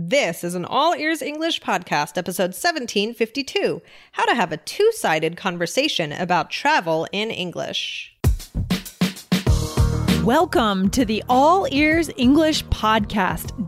This is an All Ears English podcast, episode 1752 How to Have a Two Sided Conversation About Travel in English. Welcome to the All Ears English podcast,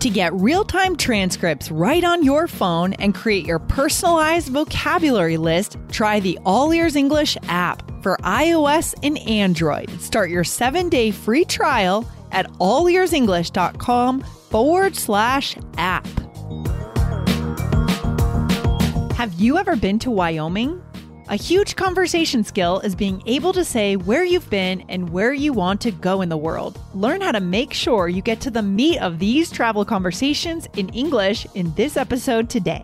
To get real time transcripts right on your phone and create your personalized vocabulary list, try the All Ears English app for iOS and Android. Start your seven day free trial at allearsenglish.com forward slash app. Have you ever been to Wyoming? A huge conversation skill is being able to say where you've been and where you want to go in the world. Learn how to make sure you get to the meat of these travel conversations in English in this episode today.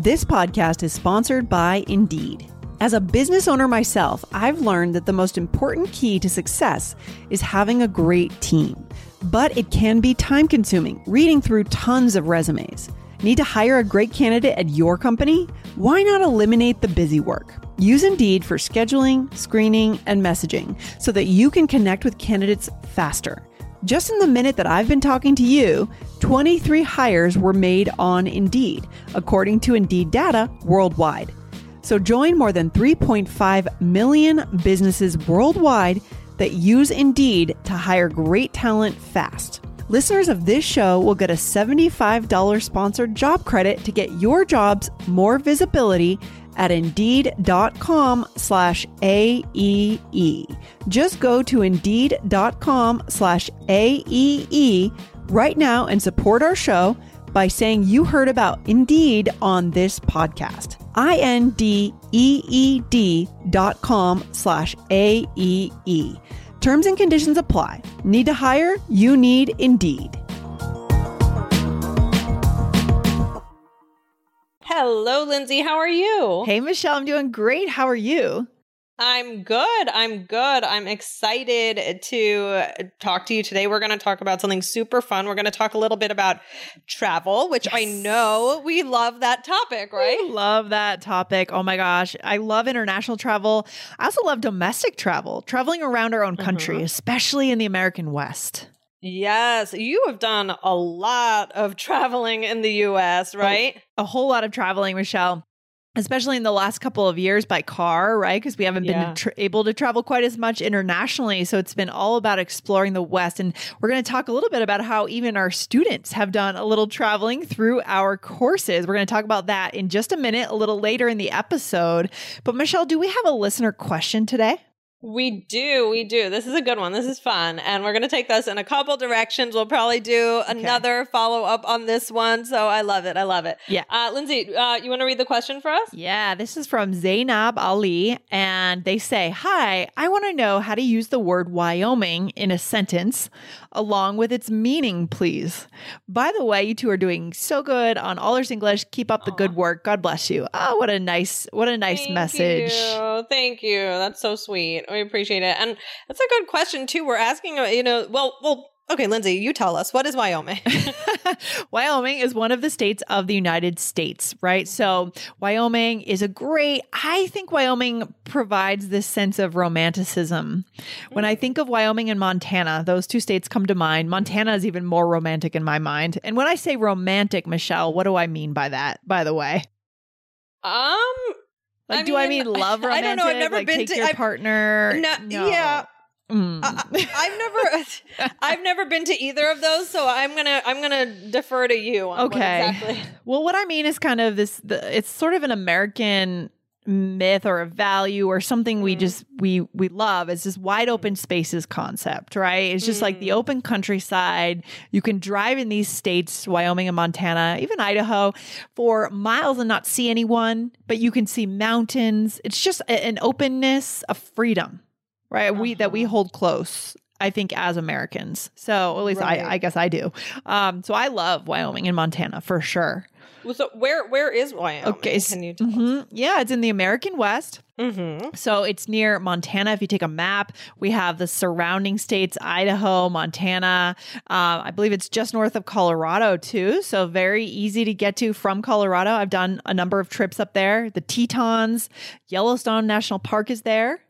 This podcast is sponsored by Indeed. As a business owner myself, I've learned that the most important key to success is having a great team. But it can be time consuming reading through tons of resumes. Need to hire a great candidate at your company? Why not eliminate the busy work? Use Indeed for scheduling, screening, and messaging so that you can connect with candidates faster. Just in the minute that I've been talking to you, 23 hires were made on Indeed, according to Indeed data worldwide. So join more than 3.5 million businesses worldwide that use Indeed to hire great talent fast. Listeners of this show will get a $75 sponsored job credit to get your jobs more visibility at indeed.com slash AEE. Just go to indeed.com slash AEE right now and support our show by saying you heard about Indeed on this podcast. I-N-D-E-E-D dot com slash A-E-E. Terms and conditions apply. Need to hire? You need Indeed. Hello, Lindsay. How are you? Hey, Michelle, I'm doing great. How are you? I'm good. I'm good. I'm excited to talk to you today. We're going to talk about something super fun. We're going to talk a little bit about travel, which yes. I know we love that topic, right? We love that topic. Oh my gosh. I love international travel. I also love domestic travel, traveling around our own country, mm-hmm. especially in the American West. Yes, you have done a lot of traveling in the US, right? Oh, a whole lot of traveling, Michelle especially in the last couple of years by car, right? Because we haven't yeah. been tra- able to travel quite as much internationally. So it's been all about exploring the West. And we're going to talk a little bit about how even our students have done a little traveling through our courses. We're going to talk about that in just a minute, a little later in the episode. But Michelle, do we have a listener question today? We do, we do. This is a good one. This is fun. And we're going to take this in a couple directions. We'll probably do okay. another follow up on this one. So I love it. I love it. Yeah. Uh, Lindsay, uh, you want to read the question for us? Yeah. This is from Zainab Ali. And they say, Hi, I want to know how to use the word Wyoming in a sentence along with its meaning, please. By the way, you two are doing so good on All Ears English. Keep up the Aww. good work. God bless you. Oh, what a nice, what a nice Thank message. You. Thank you. That's so sweet. We appreciate it. And that's a good question too. We're asking, uh, you know, well, well, Okay, Lindsay, you tell us what is Wyoming? Wyoming is one of the states of the United States, right? So, Wyoming is a great, I think Wyoming provides this sense of romanticism. When I think of Wyoming and Montana, those two states come to mind. Montana is even more romantic in my mind. And when I say romantic, Michelle, what do I mean by that, by the way? Um, like, I do mean, I mean love romantic? I don't know. I've never like, been take to your I've, partner. No, no. Yeah. Mm. I, have never, I've never been to either of those, so I'm gonna, I'm gonna defer to you. okay. What exactly. Well, what I mean is kind of this. The, it's sort of an American myth or a value or something mm. we just we we love is this wide open spaces concept right it's just mm. like the mm. open countryside you can drive in these states wyoming and montana even idaho for miles and not see anyone but you can see mountains it's just an openness of freedom right uh-huh. we that we uh-huh. hold close I think, as Americans. So at least Right. I, I guess I do. Um, so I love Wyoming and Montana for sure. So where where is Wyoming? Okay, s- Can you tell us? Mhm. Yeah, it's in the American West. Mm-hmm. So it's near Montana. If you take a map, we have the surrounding states Idaho, Montana. Uh, I believe it's just north of Colorado, too. So very easy to get to from Colorado. I've done a number of trips up there. The Tetons, Yellowstone National Park is there.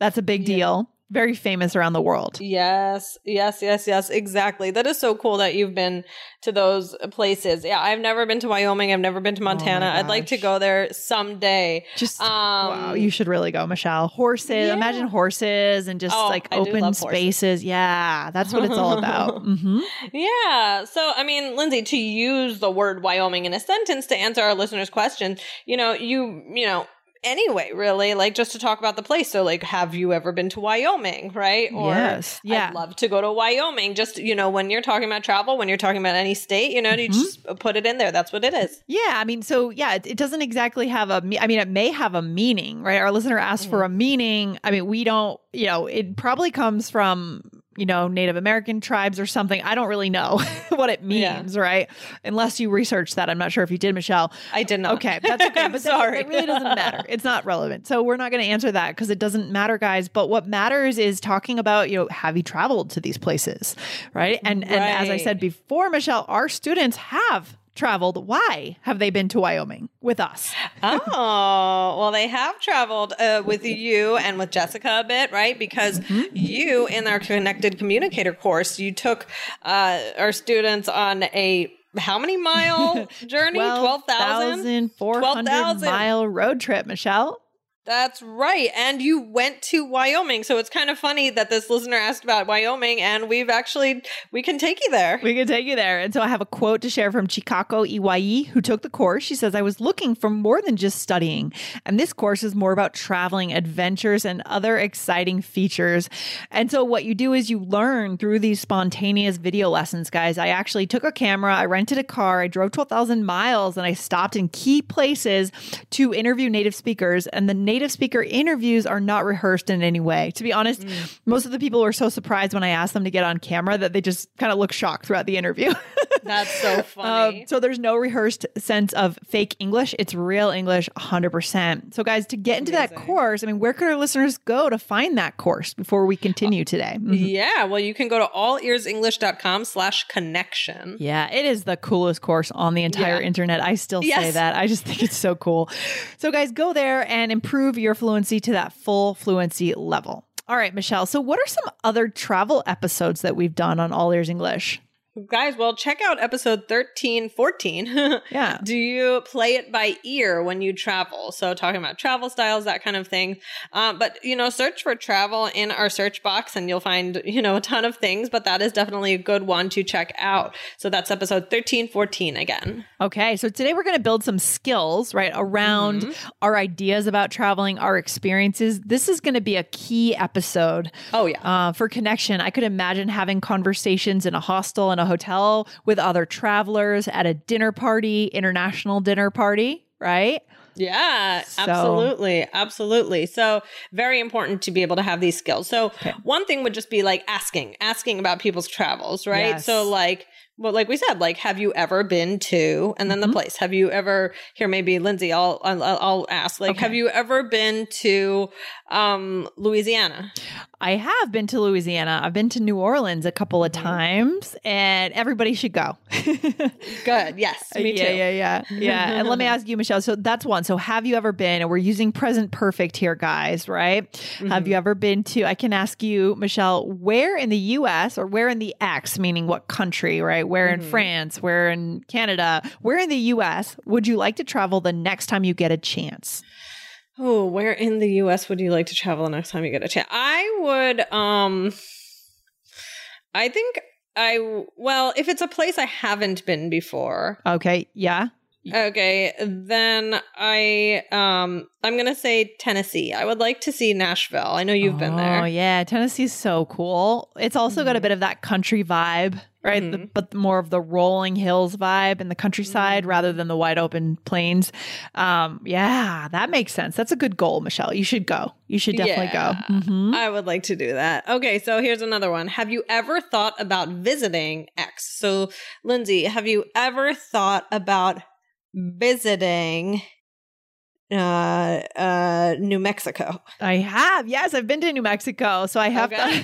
That's a big Yeah. deal. Very famous around the world. Yes, yes, yes, yes, exactly. That is so cool that you've been to those places. Yeah, I've never been to Wyoming. I've never been to Montana. I'd like to go there someday. Just Um, wow, you should really go, Michelle. Horses, Yeah. imagine horses and just Oh, like I open love horses. spaces. Yeah, that's what it's all about. Mm-hmm. Yeah. So, I mean, Lindsay, to use the word Wyoming in a sentence to answer our listeners' question, you know, you, you know, anyway, really, like just to talk about the place. So, like, have you ever been to Wyoming, right? Yes. Yeah. I'd love to go to Wyoming. Just, you know, when you're talking about travel, when you're talking about any state, you know, you Mhm. just put it in there. That's what it is. Yeah, I mean, so yeah, it, it doesn't exactly have a. me- I mean, it may have a meaning, right? Our listener asked for a Mm-hmm. meaning. I mean, we don't. You know, it probably comes from you know Native American tribes or something. I don't really know what it Yeah. means, right? Unless you researched that, I'm not sure if you did, Michelle. I did not. Okay, that's okay. But sorry. It really doesn't matter. It's not relevant. So we're not going to answer that because it doesn't matter, guys. But what matters is talking about, you know, have you traveled to these places? Right. And and as I said before, Michelle, our students have traveled. Why have they been to Wyoming with us? Oh, well, they have traveled uh, with you and with Jessica a bit, right? Because Mm-hmm. you, in our connected communicator course, you took uh, our students on a how many mile journey? 12,000? 12,400 12,000. mile road trip, Michelle. That's right. And you went to Wyoming. So it's kind of funny that this listener asked about Wyoming and we've actually, we can take you there. We can take you there. And so I have a quote to share from Chikako Iwai, who took the course. She says, I was looking for more than just studying. And this course is more about traveling, adventures, and other exciting features. And so what you do is you learn through these spontaneous video lessons, guys. I actually took a camera, I rented a car, I drove 12,000 miles, and I stopped in key places to interview native speakers. And the native speaker interviews are not rehearsed in any way. To be honest, most of the people were so surprised when I asked them to get on camera that they just kind of look shocked throughout the interview. That's so funny. Um, so there's no rehearsed sense of fake English. It's real English 100%. So guys, to get into that course, I mean, where could our listeners go to find that course before we continue today? Mhm. yeah. Well, you can go to allearsenglish.com slash connection. Yeah, it is the coolest course on the entire Yeah. internet. I still say that. I just think it's so cool. So, guys, go there and improve your fluency to that full fluency level. All right, Michelle. So, what are some other travel episodes that we've done on All Ears English? Guys, well, check out episode 13, 14. Yeah. Do you play it by ear when you travel? So, talking about travel styles, that kind of thing. Uh, but, you know, search for travel in our search box and you'll find, you know, a ton of things, but that is definitely a good one to check out. So, that's episode 13, 14 again. Okay, so today we're going to build some skills, right, around Mm-hmm. our ideas about traveling, our experiences. This is going to be a key episode Oh, yeah. uh, for connection. I could imagine having conversations in a hostel, in a hotel with other travelers at a dinner party, international dinner party, right? Yeah, So- absolutely. Absolutely. So, very important to be able to have these skills. So, one thing would just be like asking, asking about people's travels, right? Yes. So, like, well, like we said, like, have you ever been to, and then Mm-hmm. the place? Have you ever, here, maybe Lindsay, I'll, I'll, I'll ask, like, Okay. have you ever been to, um, Louisiana? I have been to Louisiana. I've been to New Orleans a couple of Mm-hmm. times, and everybody should go. Good. Yes. Me yeah, too. yeah, yeah, yeah. and let me ask you, Michelle. So that's one. So have you ever been? And we're using present perfect here, guys. Right? Mm-hmm. Have you ever been to? I can ask you, Michelle, where in the U.S. or where in the X, meaning what country? Right? Where Mm-hmm. in France? Where in Canada? Where in the U.S. would you like to travel the next time you get a chance? Oh, where in the US would you like to travel the next time you get a chance? I would um I think I well, if it's a place I haven't been before, Okay. Yeah. Okay, then I um I'm gonna say Tennessee. I would like to see Nashville. I know you've been there. Oh yeah, Tennessee's so cool. It's also got a Mhm. bit of that country vibe, right? The- Mhm. but more of the rolling hills vibe in the countryside Mhm. rather than the wide open plains. Um, yeah, that makes sense. That's a good goal, Michelle. You should go. You should definitely Yeah. go. Mhm. I would like to do that. Okay, so here's another one. Have you ever thought about visiting X? So, Lindsay, have you ever thought about visiting uh uh New Mexico? I have. Yes, I've been to New Mexico, so I have Okay.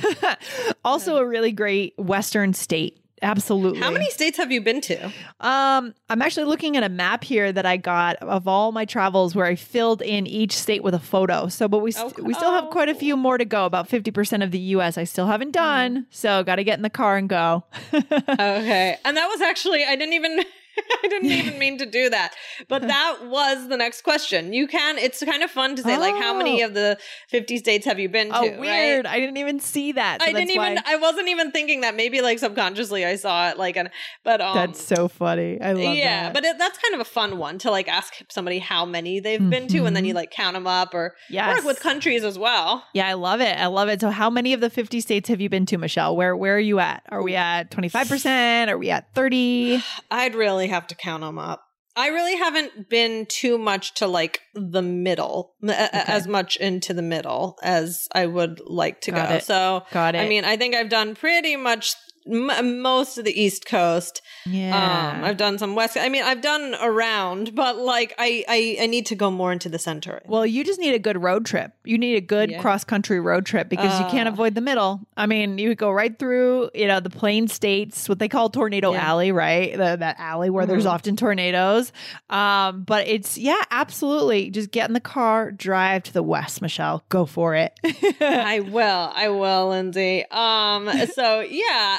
also a really great western state. Absolutely. How many states have you been to? Um, I'm actually looking at a map here that I got of all my travels where I filled in each state with a photo. So, but we st- Oh, we still have oh. quite a few more to go. About 50% of the US I still haven't done. So, got to get in the car and go. Okay. And that was actually I didn't even I didn't even mean to do that. But that was the next question. You can it's kind of fun to say like how many Oh. of the 50 states have you been to? oh, right? weird. I didn't even see that. So I didn't even why- I wasn't even thinking that maybe like subconsciously I saw it like an but um That's so funny. I love it. yeah, that. but it, that's kind of a fun one to like ask somebody how many they've been to, and then you like count them up or yes. work with countries as well. Yeah, I love it. I love it. So, how many of the 50 states have you been to, Michelle? Where Where are you at? Are we at 25%? Are we at 30? I'd really have to count them up. I really haven't been too much to like the middle, a- as much into the middle as I would like to Got go. it. So, Got it. I mean, I think I've done pretty much m- most of the East Coast. yeah. Um, I've done some West. I mean, I've done around, but like I, I, I need to go more into the center. Well, you just need a good road trip. You need a good Yeah. cross country road trip because you can't Uh. avoid the middle. I mean, you go right through, you know, the plain states, what they call tornado Yeah. alley, right? The, that alley where there's Mhm. often tornadoes. Um, but it's yeah, absolutely. Just get in the car, drive to the west, Michelle. Go for it. I will. I will, Lindsay. Um, so yeah,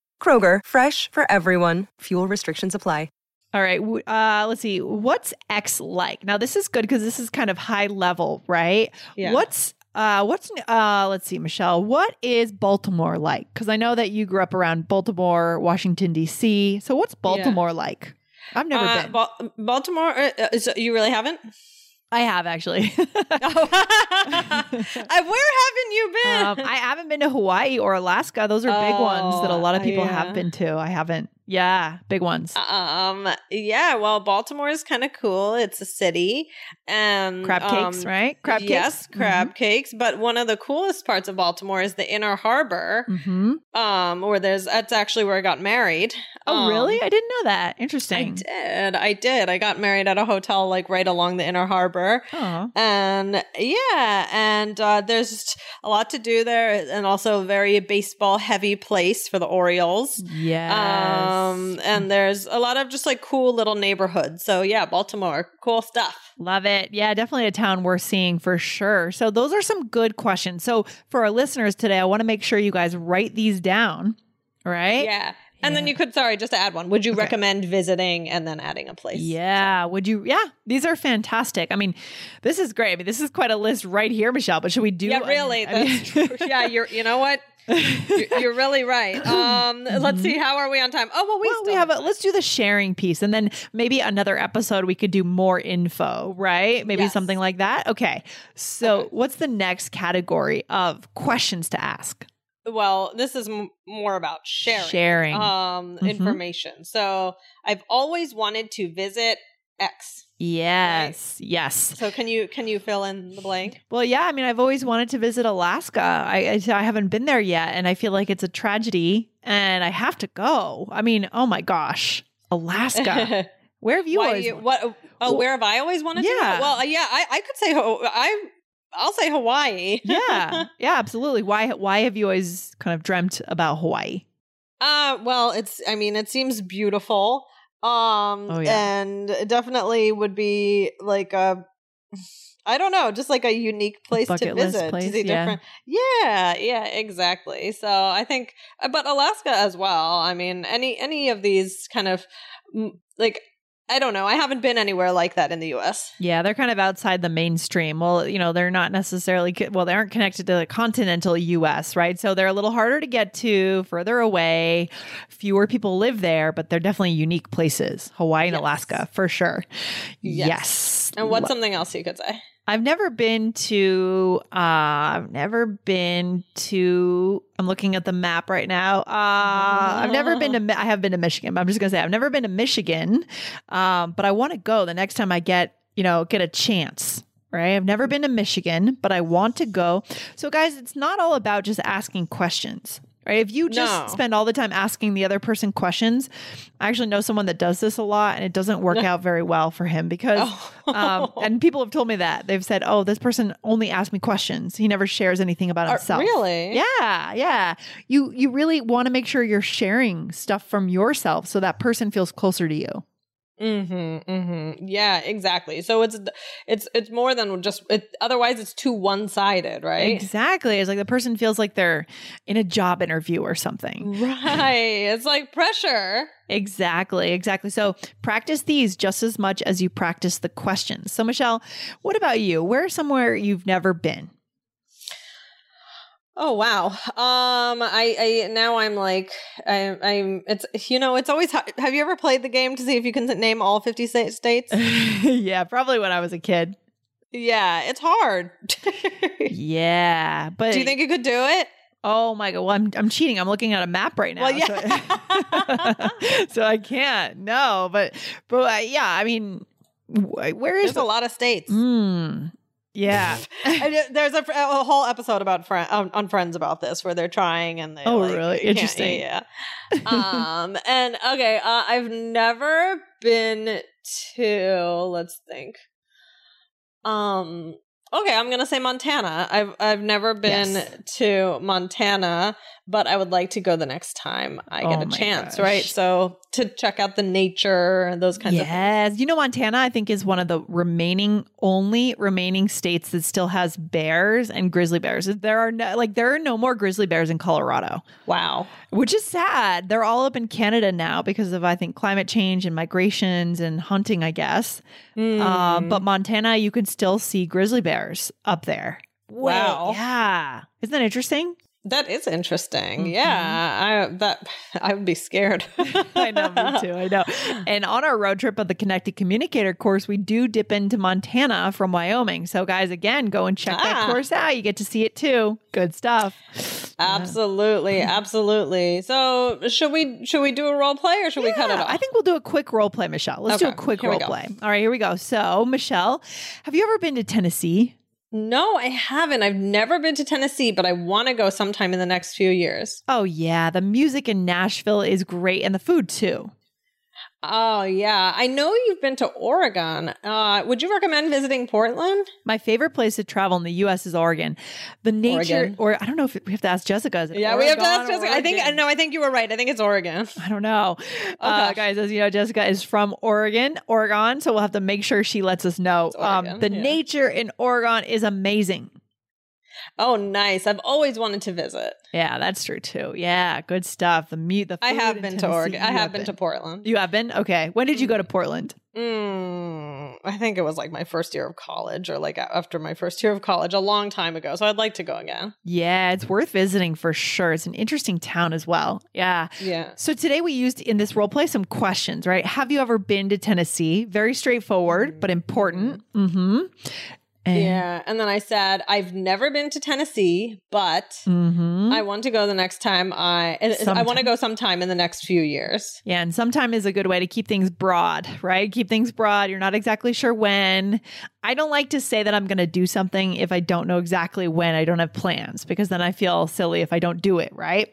Kroger, fresh for everyone. Fuel restrictions apply. All right. Uh, let's see. What's X like? Now, this is good because this is kind of high level, right? Yeah. What's uh, what's uh, let's see, Michelle. What is Baltimore like? Because I know that you grew up around Baltimore, Washington D.C. So, what's Baltimore like? I've never Uh, been. Ba- Baltimore. Uh, uh, so you really haven't? I have actually. Oh. Where haven't you been? um, I haven't been to Hawaii or Alaska. Those are big ones that a Oh, lot of people yeah. have been to. I haven't. Yeah, big ones. um. Yeah. Well, Baltimore is kind of cool. It's a city, and Crab cakes, um, right? Crab yes, cakes. crab cakes. But one of the coolest parts of Baltimore is the Inner Harbor, hmm um, where there's that's actually where I got married. Oh, Um, really? I didn't know that. Interesting. I did. I did. I got married at a hotel like right along the Inner Harbor. Oh. And yeah, and uh, there's a lot to do there, and also a very baseball heavy place for the Orioles. Yes. Um, Um, and there's a lot of just like cool little neighborhoods. So yeah, Baltimore, cool stuff. Love it. Yeah, definitely a town worth seeing for sure. So, those are some good questions. So, for our listeners today, I want to make sure you guys write these down. Right? Yeah. And then you could, sorry, just to add one, would you Okay. recommend visiting and then adding a place? Yeah. Would you? Yeah. These are fantastic. I mean, this is great. I mean, this is quite a list right here, Michelle. But should we do? Yeah, really. I mean- true. Yeah, you're. You know what? You're, you're really right. Um, let's see. How are we on time? Oh well, we well, still we have a let's do the sharing piece and then maybe another episode we could do more info, right? Maybe Yes. something like that. Okay. So, Okay. what's the next category of questions to ask? Well, this is m- more about sharing. Sharing. Um, Mhm. information. So I've always wanted to visit X. yes. Yes. So can you can you fill in the blank? Well, yeah. I mean, I've always wanted to visit Alaska. I, I I haven't been there yet, and I feel like it's a tragedy, and I have to go. I mean, oh my gosh, Alaska. Where have you Why always? you, what? Oh, Well, where have I always wanted yeah. to? go? Well, yeah, I, I could say I I'll say Hawaii. yeah, yeah, absolutely. Why? Why have you always kind of dreamt about Hawaii? Uh, well, it's. I mean, it seems beautiful. Um, Oh, yeah. and it definitely would be like a, I don't know, just like a unique place to visit. place, to see yeah. different. Yeah, yeah, exactly. So I think, but Alaska as well. I mean, any any of these kind of like, I don't know. I haven't been anywhere like that in the U.S. Yeah, they're kind of outside the mainstream. Well, you know, they're not necessarily, well, they aren't connected to the continental US, right? So they're a little harder to get to, further away. Fewer people live there, but they're definitely unique places. Hawaii and Yes. Alaska, for sure. Yes. Yes. And what's Lo- something else you could say? I've never been to, uh, I've never been to, I'm looking at the map right now. Uh, I've never been to, I have been to Michigan, but I'm just going to say I've never been to Michigan. Um, but I want to go the next time I get, you know, get a chance. Right. I've never been to Michigan, but I want to go. So, guys, it's not all about just asking questions. Right. If you just No. spend all the time asking the other person questions, I actually know someone that does this a lot and it doesn't work out very well for him because, Oh. um, and people have told me that they've said, oh, this person only asks me questions. He never shares anything about himself. really? Yeah. Yeah. You, you really want to make sure you're sharing stuff from yourself so that person feels closer to you. Mm-hmm, mm-hmm. Yeah, exactly. So it's it's it's more than just it, otherwise it's too one sided, right? Exactly. It's like the person feels like they're in a job interview or something. Right. It's like pressure. Exactly, exactly. So practice these just as much as you practice the questions. So, Michelle, what about you? Where somewhere you've never been? Oh wow. Um I I now I'm like I I'm it's you know it's always ha- have you ever played the game to see if you can name all 50 states? yeah, probably when I was a kid. yeah, it's hard. Yeah, but Do you think you could do it? Oh my god! Well, I'm I'm cheating. I'm looking at a map right now. Well, yeah. so, so I can't. No, but but uh, yeah. I mean, where is There's a lot of states. Mm, yeah. There's a, a whole episode about friend on, on Friends about this where they're trying and they Oh, like, really? Interesting. Yeah. um. And okay, uh, I've never been to. Let's think. Um. Okay, I'm gonna say Montana. I've I've never been Yes. to Montana, but I would like to go the next time I get Oh a chance. gosh. Right, so to check out the nature and those kinds of. Things. Yes. You know, Montana, I think, is one of the remaining, only remaining states that still has bears and grizzly bears. There are no, like, there are no more grizzly bears in Colorado, Wow. which is sad. They're all up in Canada now because of, I think, climate change and migrations and hunting, I guess. Uh, Hmm. but Montana, you can still see grizzly bears up there. Wow. Yeah. Isn't that interesting? That is interesting. Mhm. Yeah, I that I would be scared. I know, me too. I know. And on our road trip of the Connected Communicator course, we do dip into Montana from Wyoming. So, guys, again, go and check that Ah. course out. You get to see it too. Good stuff. absolutely, absolutely. So, should we should we do a role play or should we cut it off? I think we'll do a quick role play, Michelle. Let's do a quick here role play. All right, here we go. So, Michelle, have you ever been to Tennessee? No, I haven't. I've never been to Tennessee, but I want to go sometime in the next few years. Oh, yeah. The music in Nashville is great and the food too. Oh yeah, I know you've been to Oregon. Uh, would you recommend visiting Portland? My favorite place to travel in the U.S. is Oregon. The nature, Oregon. or I don't know if we have to ask Jessica. Yeah, we have to ask Jessica. I think no, I think you were right. I think it's Oregon. I don't know. Uh, guys, as you know, Jessica is from Oregon, Oregon. So we'll have to make sure she lets us know. Um, the yeah. nature in Oregon is amazing. Oh, nice. I've always wanted to visit. Yeah, that's true too. Yeah, good stuff. The meat, the I have been to Oregon. I You have been to Portland. You have been? Okay. When did you go to Portland? Mm, I think it was like my first year of college or like after my first year of college a long time ago. So I'd like to go again. Yeah, it's worth visiting for sure. It's an interesting town as well. Yeah. Yeah. So today we used in this role play some questions, right? Have you ever been to Tennessee? Very straightforward, but important. Mm-hmm. And- Yeah. And then I said, I've never been to Tennessee, but Mm-hmm. I want to go the next time I and I want to go sometime in the next few years. Yeah, and sometime is a good way to keep things broad, right? Keep things broad. You're not exactly sure when. I don't like to say that I'm going to do something if I don't know exactly when. I don't have plans because then I feel silly if I don't do it, right?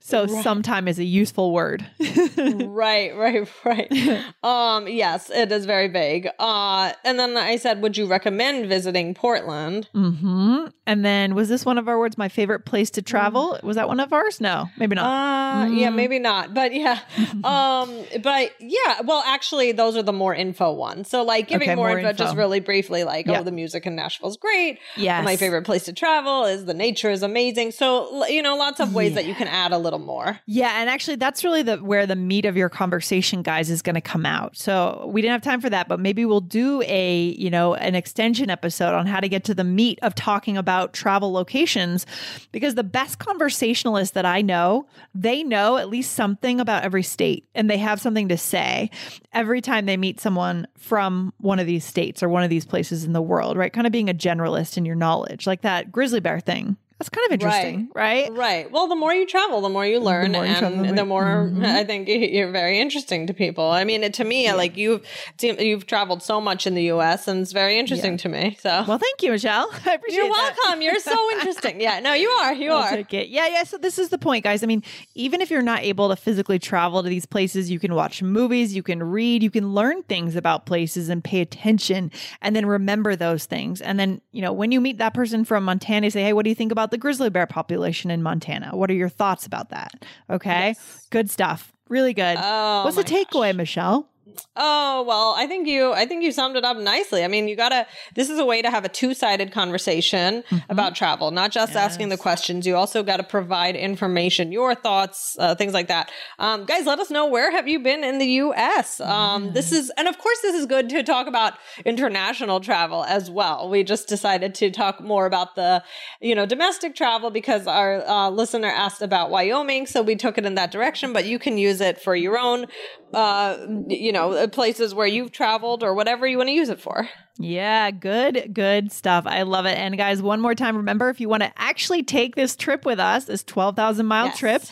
So Right. sometime is a useful word. right, right, right. um, yes, it is very vague. Uh, and then I said, would you recommend visiting visiting Portland. hmm And then was this one of our words? My favorite place to travel. Was that one of ours? No, maybe not. Uh, yeah, maybe not, but yeah, um, but yeah. Well, actually, those are the more info ones. So, like, giving Okay, more, more info, info. just really briefly, like, Yeah. oh, the music in Nashville's great. Yeah, my favorite place to travel is the nature is amazing. So, you know, lots of ways that you can add a little more. Yeah, and actually that's really the where the meat of your conversation guys is going to come out. So, we didn't have time for that, but maybe we'll do a, you know, an extension episode on how to get to the meat of talking about travel locations because the best conversationalists that I know, they know at least something about every state and they have something to say every time they meet someone from one of these states or one of these places in the world, right? Kind of being a generalist in your knowledge, like that grizzly bear thing. That's kind of interesting, right? Right. Well, the more you travel, the more you learn, more you and travel, the the more- more mm-hmm. I think you're very interesting to people. I mean, to me, like you've you've traveled so much in the U.S. and it's very interesting to me. So Well, thank you, Michelle. I appreciate you're that. welcome. You're so interesting. Yeah. No, you are. You I'll are. Yeah, yeah. So this is the point, guys. I mean, even if you're not able to physically travel to these places, you can watch movies, you can read, you can learn things about places and pay attention and then remember those things. And then, you know, when you meet that person from Montana, you say, Hey, what do you think about the grizzly bear population in Montana? What are your thoughts about that? Okay. Good stuff. Really good. Oh, What's the takeaway, Michelle? Oh, well, I think you I think you summed it up nicely. I mean, you got to this is a way to have a two-sided conversation about travel, not just asking the questions. You also got to provide information, your thoughts, uh, things like that. Um, guys, let us know where have you been in the US? Um, this is and of course this is good to talk about international travel as well. We just decided to talk more about the, you know, domestic travel because our uh, listener asked about Wyoming, so we took it in that direction, but you can use it for your own uh, you know, places where you've traveled or whatever you want to use it for. Yeah, good, good stuff. I love it. And guys, one more time, remember if you want to actually take this trip with us, this 12,000 mile Yes. trip,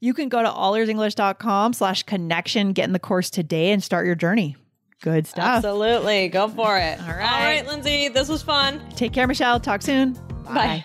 you can go to allearsenglish.com slash connection, get in the course today and start your journey. Good stuff. Absolutely. Go for it. All All right. right, Lindsay, this was fun. Take care, Michelle. Talk soon. Bye.